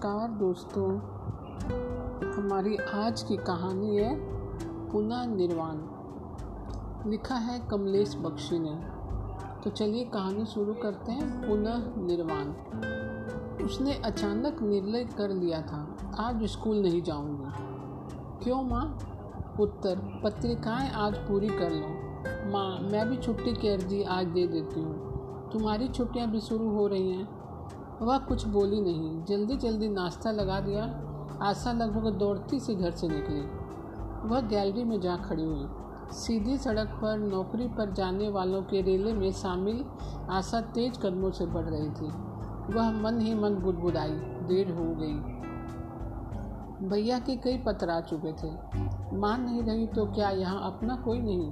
नमस्कार दोस्तों। हमारी आज की कहानी है पुनः निर्वाण लिखा है कमलेश बख्शी ने। तो चलिए कहानी शुरू करते हैं पुनः निर्वाण उसने अचानक निर्णय कर लिया था, आज स्कूल नहीं जाऊँगी। क्यों माँ? उत्तर, पत्रिकाएँ आज पूरी कर लो। माँ, मैं भी छुट्टी की अर्जी आज दे देती हूँ। तुम्हारी छुट्टियाँ भी शुरू हो रही हैं। वह कुछ बोली नहीं। जल्दी जल्दी नाश्ता लगा दिया। आशा लगभग दौड़ती से घर से निकली। वह गैलरी में जा खड़ी हुई। सीधी सड़क पर, नौकरी पर जाने वालों के रेले में शामिल आशा तेज कदमों से बढ़ रही थी। वह मन ही मन बुदबुदाई। देर हो गई। भैया के कई पत्र आ चुके थे। मान नहीं रही तो क्या यहाँ अपना कोई नहीं?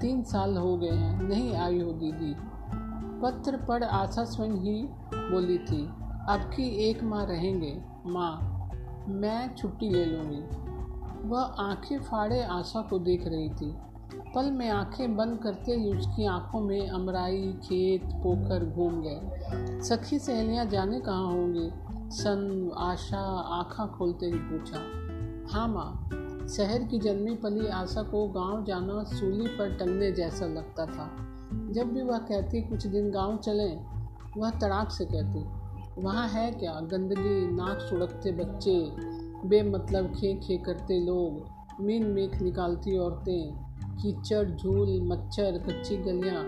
तीन साल हो गए हैं। नहीं आई हो दीदी। पत्र पढ़ आशा स्वयं ही बोली थी, अब की एक माँ रहेंगे, माँ, मैं छुट्टी ले लूँगी। वह आँखें फाड़े आशा को देख रही थी। पल में आँखें बंद करते ही उसकी आँखों में अमराई, खेत, पोखर घूम गए। सखी सहेलियाँ जाने कहाँ होंगी? सन, आशा, आँखा खोलते ही पूछा। हाँ माँ, शहर की जन्मी पली आशा को गाँव जाना सूली पर टंगने जैसा लगता था। जब भी वह कहती कुछ दिन गाँव चलें, वह तड़ाक से कहती, वहाँ है क्या गंदगी, नाक सुड़कते बच्चे, बेमतलब खे खे करते लोग, मीन मेख निकालती औरतें, कीचड़, झूल, मच्छर, कच्ची गलियाँ,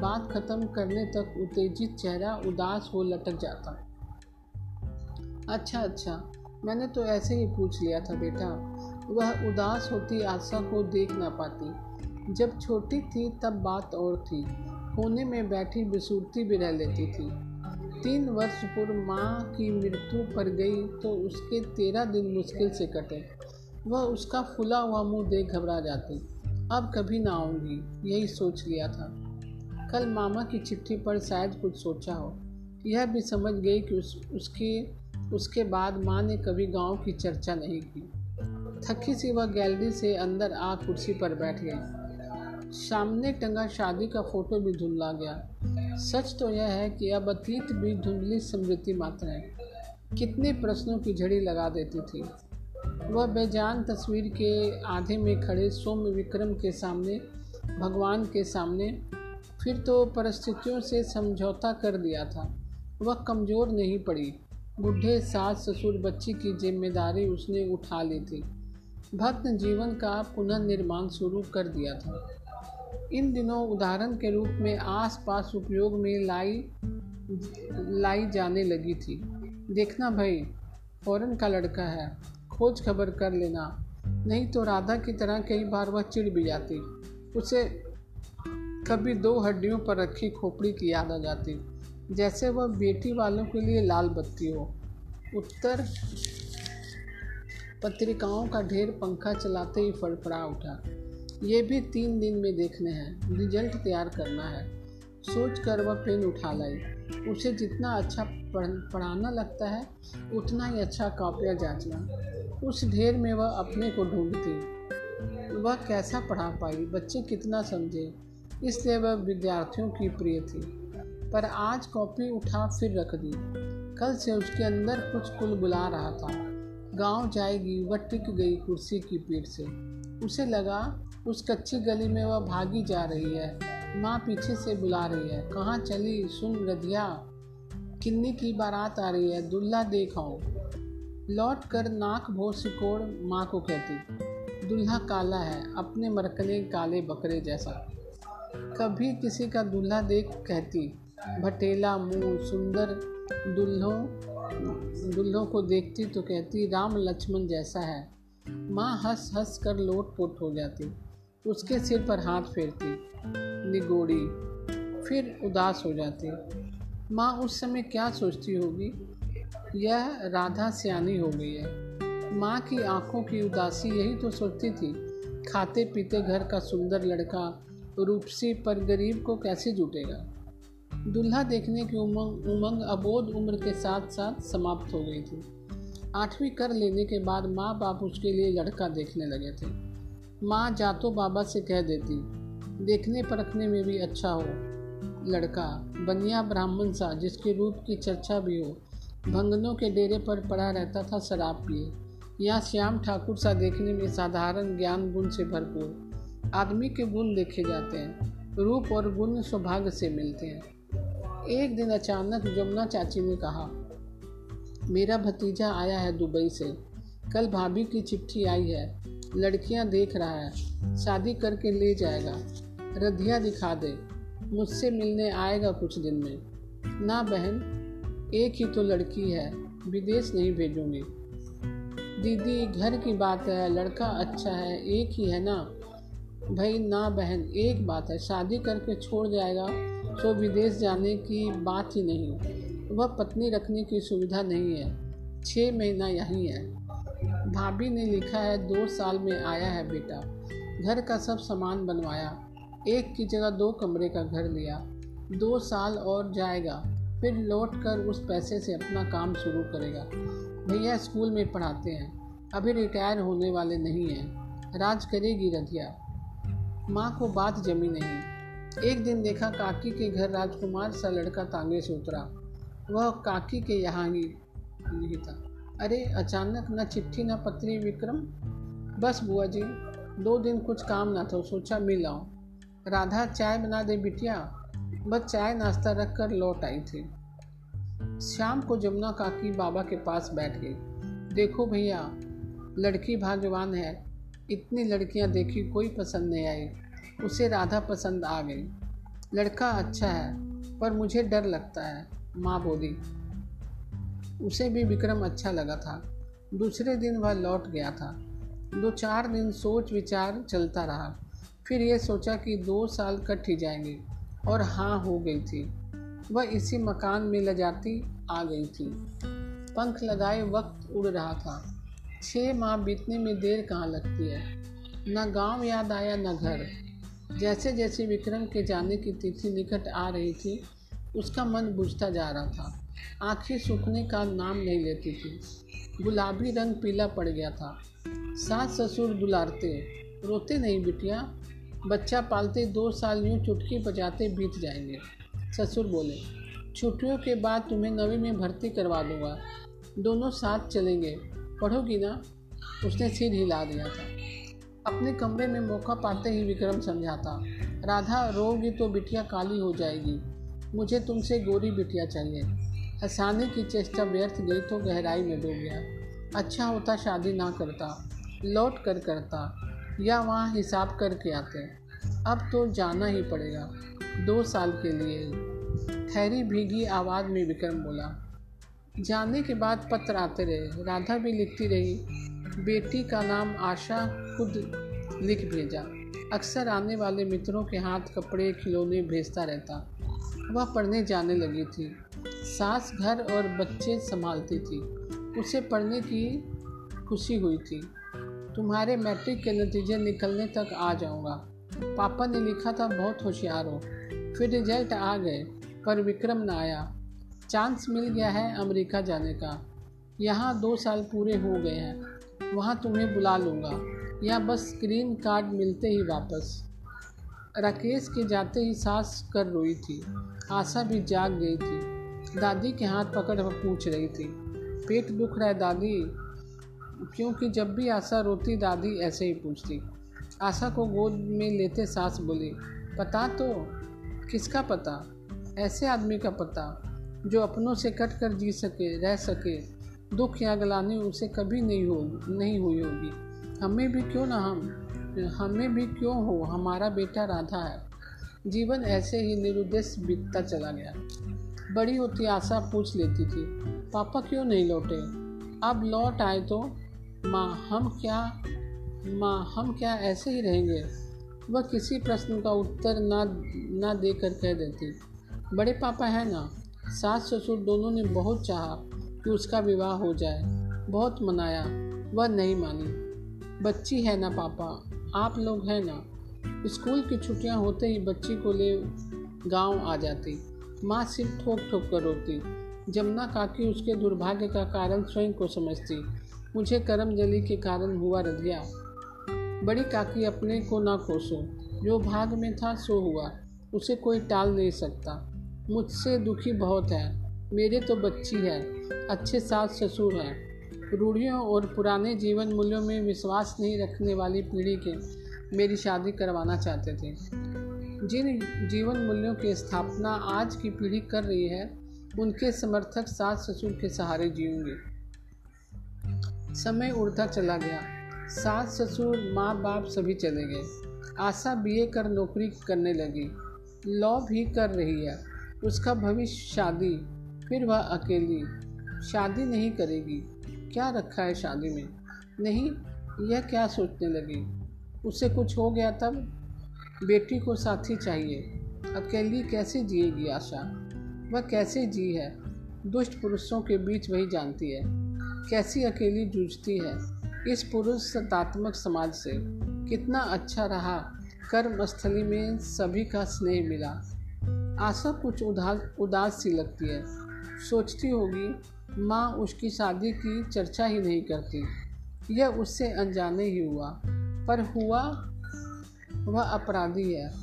बात ख़त्म करने तक उत्तेजित चेहरा उदास हो लटक जाता। अच्छा अच्छा मैंने तो ऐसे ही पूछ लिया था बेटा, वह उदास होती आशा को देख ना पाती जब छोटी थी तब बात और थी। कोने में बैठी बिसूरती भी रह लेती थी। तीन वर्ष पूर्व माँ की मृत्यु पर गई तो उसके तेरह दिन मुश्किल से कटे। वह उसका फुला हुआ मुँह देख घबरा जाती। अब कभी ना आऊँगी, यही सोच लिया था। कल मामा की चिट्ठी पर शायद कुछ सोचा हो। यह भी समझ गई कि उस, उसके उसके बाद माँ ने कभी गाँव की चर्चा नहीं की। थकी सी वह गैलरी से अंदर आ कुर्सी पर बैठ गई। सामने टंगा शादी का फ़ोटो भी धुंधला गया। सच तो यह है कि अब अतीत भी धुंधली स्मृति मात्र है। कितने प्रश्नों की झड़ी लगा देती थी। वह बेजान तस्वीर के आधे में खड़े सौम्य विक्रम के सामने, भगवान के सामने, फिर तो परिस्थितियों से समझौता कर दिया था। वह कमज़ोर नहीं पड़ी। बूढ़े सास ससुर बच्ची की ज़िम्मेदारी उसने उठा ली थी। भक्त जीवन का पुनर्निर्माण शुरू कर दिया था। इन दिनों उदाहरण के रूप में आसपास उपयोग में लाई लाई जाने लगी थी। देखना भाई, फ़ौरन का लड़का है, खोज खबर कर लेना। नहीं तो राधा की तरह कई बार वह चिढ़ भी जाती। उसे कभी दो हड्डियों पर रखी खोपड़ी की याद आ जाती। जैसे वह बेटी वालों के लिए लाल बत्ती हो। उत्तर पत्रिकाओं का ढेर पंखा चलाते ही फड़फड़ा उठा। ये भी तीन दिन में देखने हैं। रिज़ल्ट तैयार करना है। सोच कर वह पेन उठा लाई। उसे जितना अच्छा पढ़, पढ़ाना लगता है, उतना ही अच्छा कापियाँ जांचना। उस ढेर में वह अपने को ढूंढती। वह कैसा पढ़ा पाई? बच्चे कितना समझे? इसलिए वह विद्यार्थियों की प्रिय थी। पर आज कॉपी उठा फिर रख दी। कल से उसके अंदर कुछ कुल बुला रहा था। गाँव जाएगी, वह टिक गई कुर्सी की पीठ से। उसे लगा, उस कच्ची गली में वह भागी जा रही है। माँ पीछे से बुला रही है। कहाँ चली? सुन रधिया किन्नी की बारात आ रही है। दुल्हा देखाओ लौट कर नाक भो सिकोड़ माँ को कहती, दुल्हा काला है, अपने मरकने काले बकरे जैसा। कभी किसी का दुल्हा देख कहती, भटेला मुँह, सुंदर दुल्हों दुल्हों को देखती तो कहती, राम लक्ष्मण जैसा है। माँ हंस हंस कर लोट पोट हो जाती। उसके सिर पर हाथ फेरती, निगोड़ी, फिर उदास हो जाती। माँ उस समय क्या सोचती होगी? यह राधा सियानी हो गई है। माँ की आँखों की उदासी यही तो सोचती थी, खाते पीते घर का सुंदर लड़का रूपसी पर गरीब को कैसे जुटेगा? दूल्हा देखने की उमंग उमंग अबोध उम्र के साथ साथ समाप्त हो गई थी। आठवीं कर लेने के बाद माँ बाप उसके लिए लड़का देखने लगे थे। माँ जातो बाबा से कह देती, देखने परखने में भी अच्छा हो। लड़का, बनिया ब्राह्मण सा, जिसके रूप की चर्चा भी हो। भंगनों के डेरे पर पड़ा रहता था शराब पिए। यहाँ श्याम ठाकुर सा देखने में साधारण ज्ञान गुण से भरपूर। आदमी के गुण देखे जाते हैं, रूप और गुण सौभाग्य से मिलते हैं। एक दिन अचानक जमुना चाची ने कहा मेरा भतीजा आया है दुबई से। कल भाभी की चिट्ठी आई है। लड़कियाँ देख रहा है। शादी करके ले जाएगा। रधिया दिखा दे। मुझसे मिलने आएगा कुछ दिन में। ना बहन, एक ही तो लड़की है। विदेश नहीं भेजूँगी। दीदी, घर की बात है। लड़का अच्छा है। एक ही है ना? भाई, ना बहन, एक बात है। शादी करके छोड़ जाएगा तो विदेश जाने की बात ही नहीं। वह पत्नी रखने की सुविधा नहीं है। छः महीना यहीं है। भाभी ने लिखा है, दो साल में आया है बेटा। घर का सब सामान बनवाया। एक की जगह दो कमरे का घर लिया। दो साल और जाएगा। फिर लौट कर उस पैसे से अपना काम शुरू करेगा। भैया स्कूल में पढ़ाते हैं। अभी रिटायर होने वाले नहीं हैं। राज करेगी रधिया। माँ को बात जमी नहीं। एक दिन देखा काकी के घर राजकुमार सा लड़का तांगे से उतरा। वह काकी के यहाँ ही नहीं था। अरे, अचानक न चिट्ठी न पत्री विक्रम। बस बुआ जी, दो दिन कुछ काम ना था, सोचा मिल आओ राधा, चाय बना दे बिटिया। बस चाय नाश्ता रख कर लौट आई थी। शाम को जमुना काकी बाबा के पास बैठ गई। देखो भैया, लड़की भाग्यवान है। इतनी लड़कियाँ देखी कोई पसंद नहीं आई। उसे राधा पसंद आ गई। लड़का अच्छा है, पर मुझे डर लगता है। माँ बोली, उसे भी विक्रम अच्छा लगा था। दूसरे दिन वह लौट गया था। दो चार दिन सोच विचार चलता रहा। फिर यह सोचा कि दो साल कट ही जाएँगे और हाँ हो गई थी। वह इसी मकान में ल जाती आ गई थी। पंख लगाए वक्त उड़ रहा था। छः माह बीतने में देर कहाँ लगती है? न गाँव याद आया, न घर। जैसे जैसे विक्रम के जाने की तिथि निकट आ रही थी उसका मन बुझता जा रहा था। आँखें सूखने का नाम नहीं लेती थी। गुलाबी रंग पीला पड़ गया था। सास ससुर दुलारते। रोते नहीं बिटिया। बच्चा पालते दो साल यूँ चुटकी बजाते बीत जाएँगे। ससुर बोले, छुट्टियों के बाद तुम्हें नवी में भर्ती करवा दूँगा। दोनों साथ चलेंगे। पढ़ोगी ना? उसने सिर हिला दिया था। अपने कमरे में मौका पाते ही विक्रम समझाता, राधा रोगी तो बिटिया काली हो जाएगी। मुझे तुमसे गोरी बिटिया चाहिए। हंसाने की चेष्टा व्यर्थ गई तो गहराई में डूब गया। अच्छा होता शादी ना करता, लौट कर करता, या वहाँ हिसाब करके आते। अब तो जाना ही पड़ेगा, दो साल के लिए। ठहरी भीगी आवाज़ में विक्रम बोला, जाने के बाद पत्र आते रहे। राधा भी लिखती रही, बेटी का नाम आशा खुद लिख भेजा। अक्सर आने वाले मित्रों के हाथ कपड़े खिलौने भेजता रहता। वह पढ़ने जाने लगी थी। सास घर और बच्चे संभालती थी। उसे पढ़ने की खुशी हुई थी। तुम्हारे मैट्रिक के नतीजे निकलने तक आ जाऊँगा। पापा ने लिखा था, बहुत होशियार हो। फिर रिज़ल्ट आ गए, पर विक्रम न आया। चांस मिल गया है अमेरिका जाने का। यहाँ दो साल पूरे हो गए हैं। वहाँ तुम्हें बुला लूँगा। या बस स्क्रीन कार्ड मिलते ही वापस। राकेश के जाते ही सास कर रोई थी। आशा भी जाग गई थी। दादी के हाथ पकड़ कर पूछ रही थी, पेट दुख रहा है दादी? क्योंकि जब भी आशा रोती, दादी ऐसे ही पूछती। आशा को गोद में लेते सांस बोली, पता तो? किसका पता? ऐसे आदमी का पता, जो अपनों से कट कर जी सके, रह सके। दुख या गलानी उसे कभी नहीं हो, नहीं हुई होगी। हमें भी क्यों ना हम? हमें भी क्यों हो? हमारा बेटा राधा है। जीवन ऐसे ही निरुद्देश बीतता चला गया। बड़ी होती आशा पूछ लेती थी, पापा क्यों नहीं लौटे? अब लौट आए तो? माँ, हम क्या, माँ, हम क्या ऐसे ही रहेंगे? वह किसी प्रश्न का उत्तर ना ना देकर कह देती। बड़े पापा हैं ना? सास ससुर दोनों ने बहुत चाहा कि उसका विवाह हो जाए, बहुत मनाया। वह नहीं मानी। बच्ची है ना पापा? आप लोग हैं ना, स्कूल की छुट्टियाँ होते ही बच्ची को ले गाँव आ जाती। माँ सिर्फ़ ठोक ठोक कर रोती। जमुना काकी उसके दुर्भाग्य का कारण स्वयं को समझती। मुझे करम जली के कारण हुआ रधिया। बड़ी काकी अपने को ना कोसो। जो भाग में था, सो हुआ। उसे कोई टाल नहीं सकता। मुझसे दुखी बहुत है। मेरे तो बच्ची है। अच्छे सास ससुर हैं। रूढ़ियों और पुराने जीवन मूल्यों में विश्वास नहीं रखने वाली पीढ़ी के मेरी शादी करवाना चाहते थे। जिन जीवन मूल्यों की स्थापना आज की पीढ़ी कर रही है, उनके समर्थक सास ससुर के सहारे जीऊँगी समय उड़ता चला गया। सास ससुर माँ बाप सभी चले गए। आशा बीए कर नौकरी करने लगी। लॉ भी कर रही है। उसका भविष्य शादी, फिर वह अकेली। शादी नहीं करेगी। क्या रखा है शादी में? नहीं, यह क्या सोचने लगी? उसे कुछ हो गया तब? बेटी को साथी चाहिए। अकेली कैसे जिएगी आशा? वह कैसे जी है? दुष्ट पुरुषों के बीच वही जानती है। कैसी अकेली जूझती है? इस पुरुष सत्तात्मक समाज से कितना अच्छा रहा। कर्मस्थली में सभी का स्नेह मिला। आशा कुछ उदास उदास सी लगती है। सोचती होगी, माँ उसकी शादी की चर्चा ही नहीं करती। यह उससे अनजाने ही हुआ, पर हुआ, वह अपराधी है।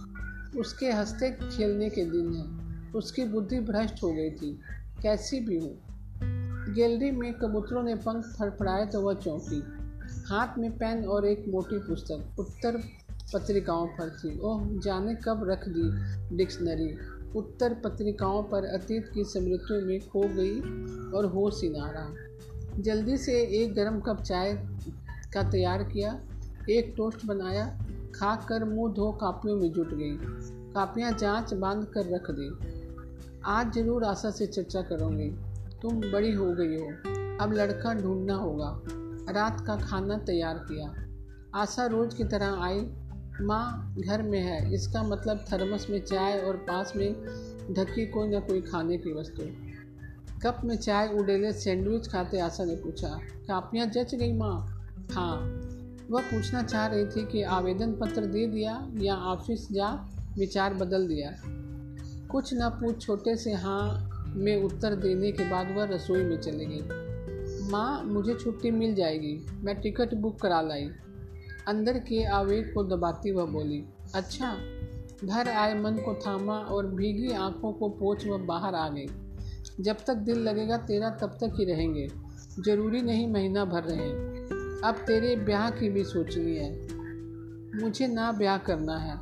उसके हँसते खेलने के दिन है। उसकी बुद्धि भ्रष्ट हो गई थी। कैसी भी हो। गैलरी में कबूतरों ने पंख फड़फड़ाए तो वह चौंकी। हाथ में पेन और एक मोटी पुस्तक, उत्तर पत्रिकाओं पर थी। ओह, जाने कब रख दी डिक्शनरी। उत्तर पत्रिकाओं पर अतीत की स्मृतियों में खो गई और ही रहा। जल्दी से एक गर्म कप चाय का तैयार किया, एक टोस्ट बनाया खा कर मुँह धो कापियों में जुट गई। कापियाँ जाँच बाँध कर रख दी। आज ज़रूर आशा से चर्चा करूँगी। तुम बड़ी हो गई हो। अब लड़का ढूंढना होगा। रात का खाना तैयार किया। आशा रोज की तरह आई। माँ घर में है। इसका मतलब थर्मस में चाय और पास में ढकी कोई ना कोई खाने की वस्तु। कप में चाय उड़ेले, सैंडविच खाते आशा ने पूछा। कापियाँ जच गई माँ। हाँ। वह पूछना चाह रही थी कि आवेदन पत्र दे दिया या ऑफ़िस जा विचार बदल दिया। कुछ ना पूछ छोटे से हाँ में उत्तर देने के बाद वह रसोई में चली गई। माँ, मुझे छुट्टी मिल जाएगी। मैं टिकट बुक करा लाई। अंदर के आवेग को दबाती वह बोली अच्छा घर आए मन को थामा और भीगी आँखों को पोछ वह बाहर आ गई। जब तक दिल लगेगा तेरा तब तक ही रहेंगे। ज़रूरी नहीं महीना भर रहे। अब तेरे ब्याह की भी सोचनी है। मुझे ना ब्याह करना है,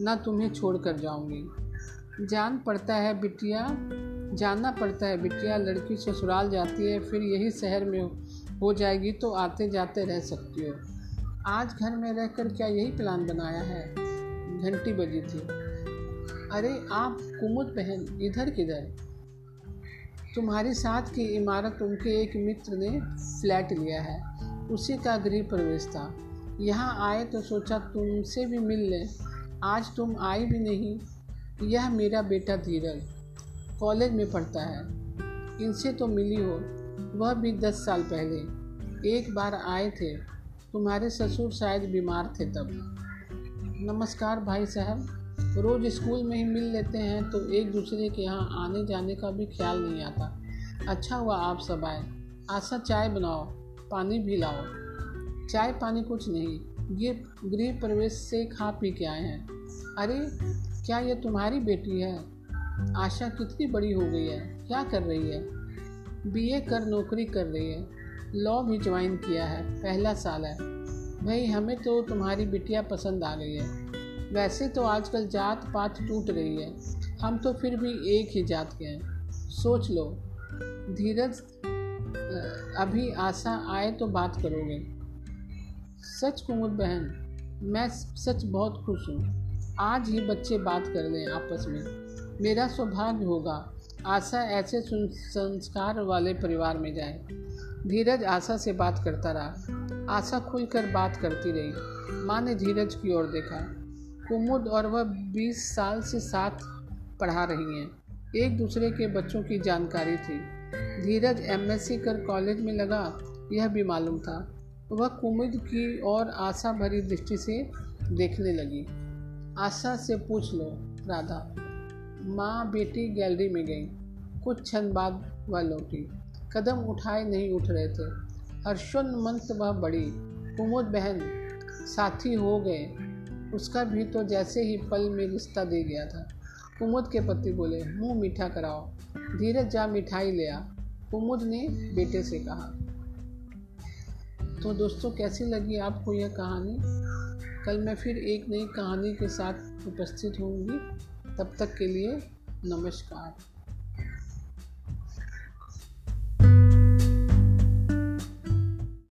ना तुम्हें छोड़ कर जाऊँगी। जान पड़ता है बिटिया, जानना पड़ता है बिटिया, लड़की ससुराल जाती है, फिर यही शहर में हो जाएगी तो आते जाते रह सकती हो। आज घर में रहकर क्या यही प्लान बनाया है? घंटी बजी थी। अरे, आप कुमुद बहन, इधर किधर? तुम्हारी साथ की इमारत उनके एक मित्र ने फ्लैट लिया है। उसी का गृह प्रवेश था। यहाँ आए तो सोचा तुमसे भी मिल लें। आज तुम आई भी नहीं। यह मेरा बेटा धीरज। कॉलेज में पढ़ता है। इनसे तो मिली हो। वह भी दस साल पहले। एक बार आए थे। तुम्हारे ससुर शायद बीमार थे तब। नमस्कार भाई साहब, रोज़ स्कूल में ही मिल लेते हैं तो एक दूसरे के यहाँ आने जाने का भी ख्याल नहीं आता। अच्छा हुआ आप सब आए। आशा, चाय बनाओ, पानी भी लाओ। चाय पानी कुछ नहीं, ये गृह प्रवेश से खा पी के आए हैं। अरे, क्या ये तुम्हारी बेटी है? आशा कितनी बड़ी हो गई है, क्या कर रही है? बीए कर नौकरी कर रही है। लॉ भी ज्वाइन किया है, पहला साल है। भाई हमें तो तुम्हारी बिटिया पसंद आ गई है। वैसे तो आजकल जात पात टूट रही है। हम तो फिर भी एक ही जात के हैं। सोच लो। धीरज अभी आशा आए तो बात करोगे। सच कुमुद बहन, मैं सच बहुत खुश हूँ। आज ही बच्चे बात कर लें आपस में। मेरा सौभाग्य होगा, आशा ऐसे संस्कार वाले परिवार में जाए। धीरज आशा से बात करता रहा। आशा खुलकर बात करती रही। माँ ने धीरज की ओर देखा। कुमुद और वह बीस साल से साथ पढ़ा रही हैं। एक दूसरे के बच्चों की जानकारी थी। धीरज एमएससी कर कॉलेज में लगा, यह भी मालूम था। वह कुमुद की और आशा भरी दृष्टि से देखने लगी। आशा से पूछ लो, राधा। माँ बेटी गैलरी में गई। कुछ क्षण बाद वह लौटी। कदम उठाए नहीं उठ रहे थे। हर्षोन्मंत वह बड़ी। कुमुद बहन, साथी हो गए। उसका भी तो जैसे ही पल में रिश्ता दे गया था। कुमुद के पति बोले, मुँह मीठा कराओ। धीरज जा मिठाई ले आ। कुमुद ने बेटे से कहा। तो दोस्तों, कैसी लगी आपको यह कहानी? कल मैं फिर एक नई कहानी के साथ उपस्थित होंगी। तब तक के लिए नमस्कार।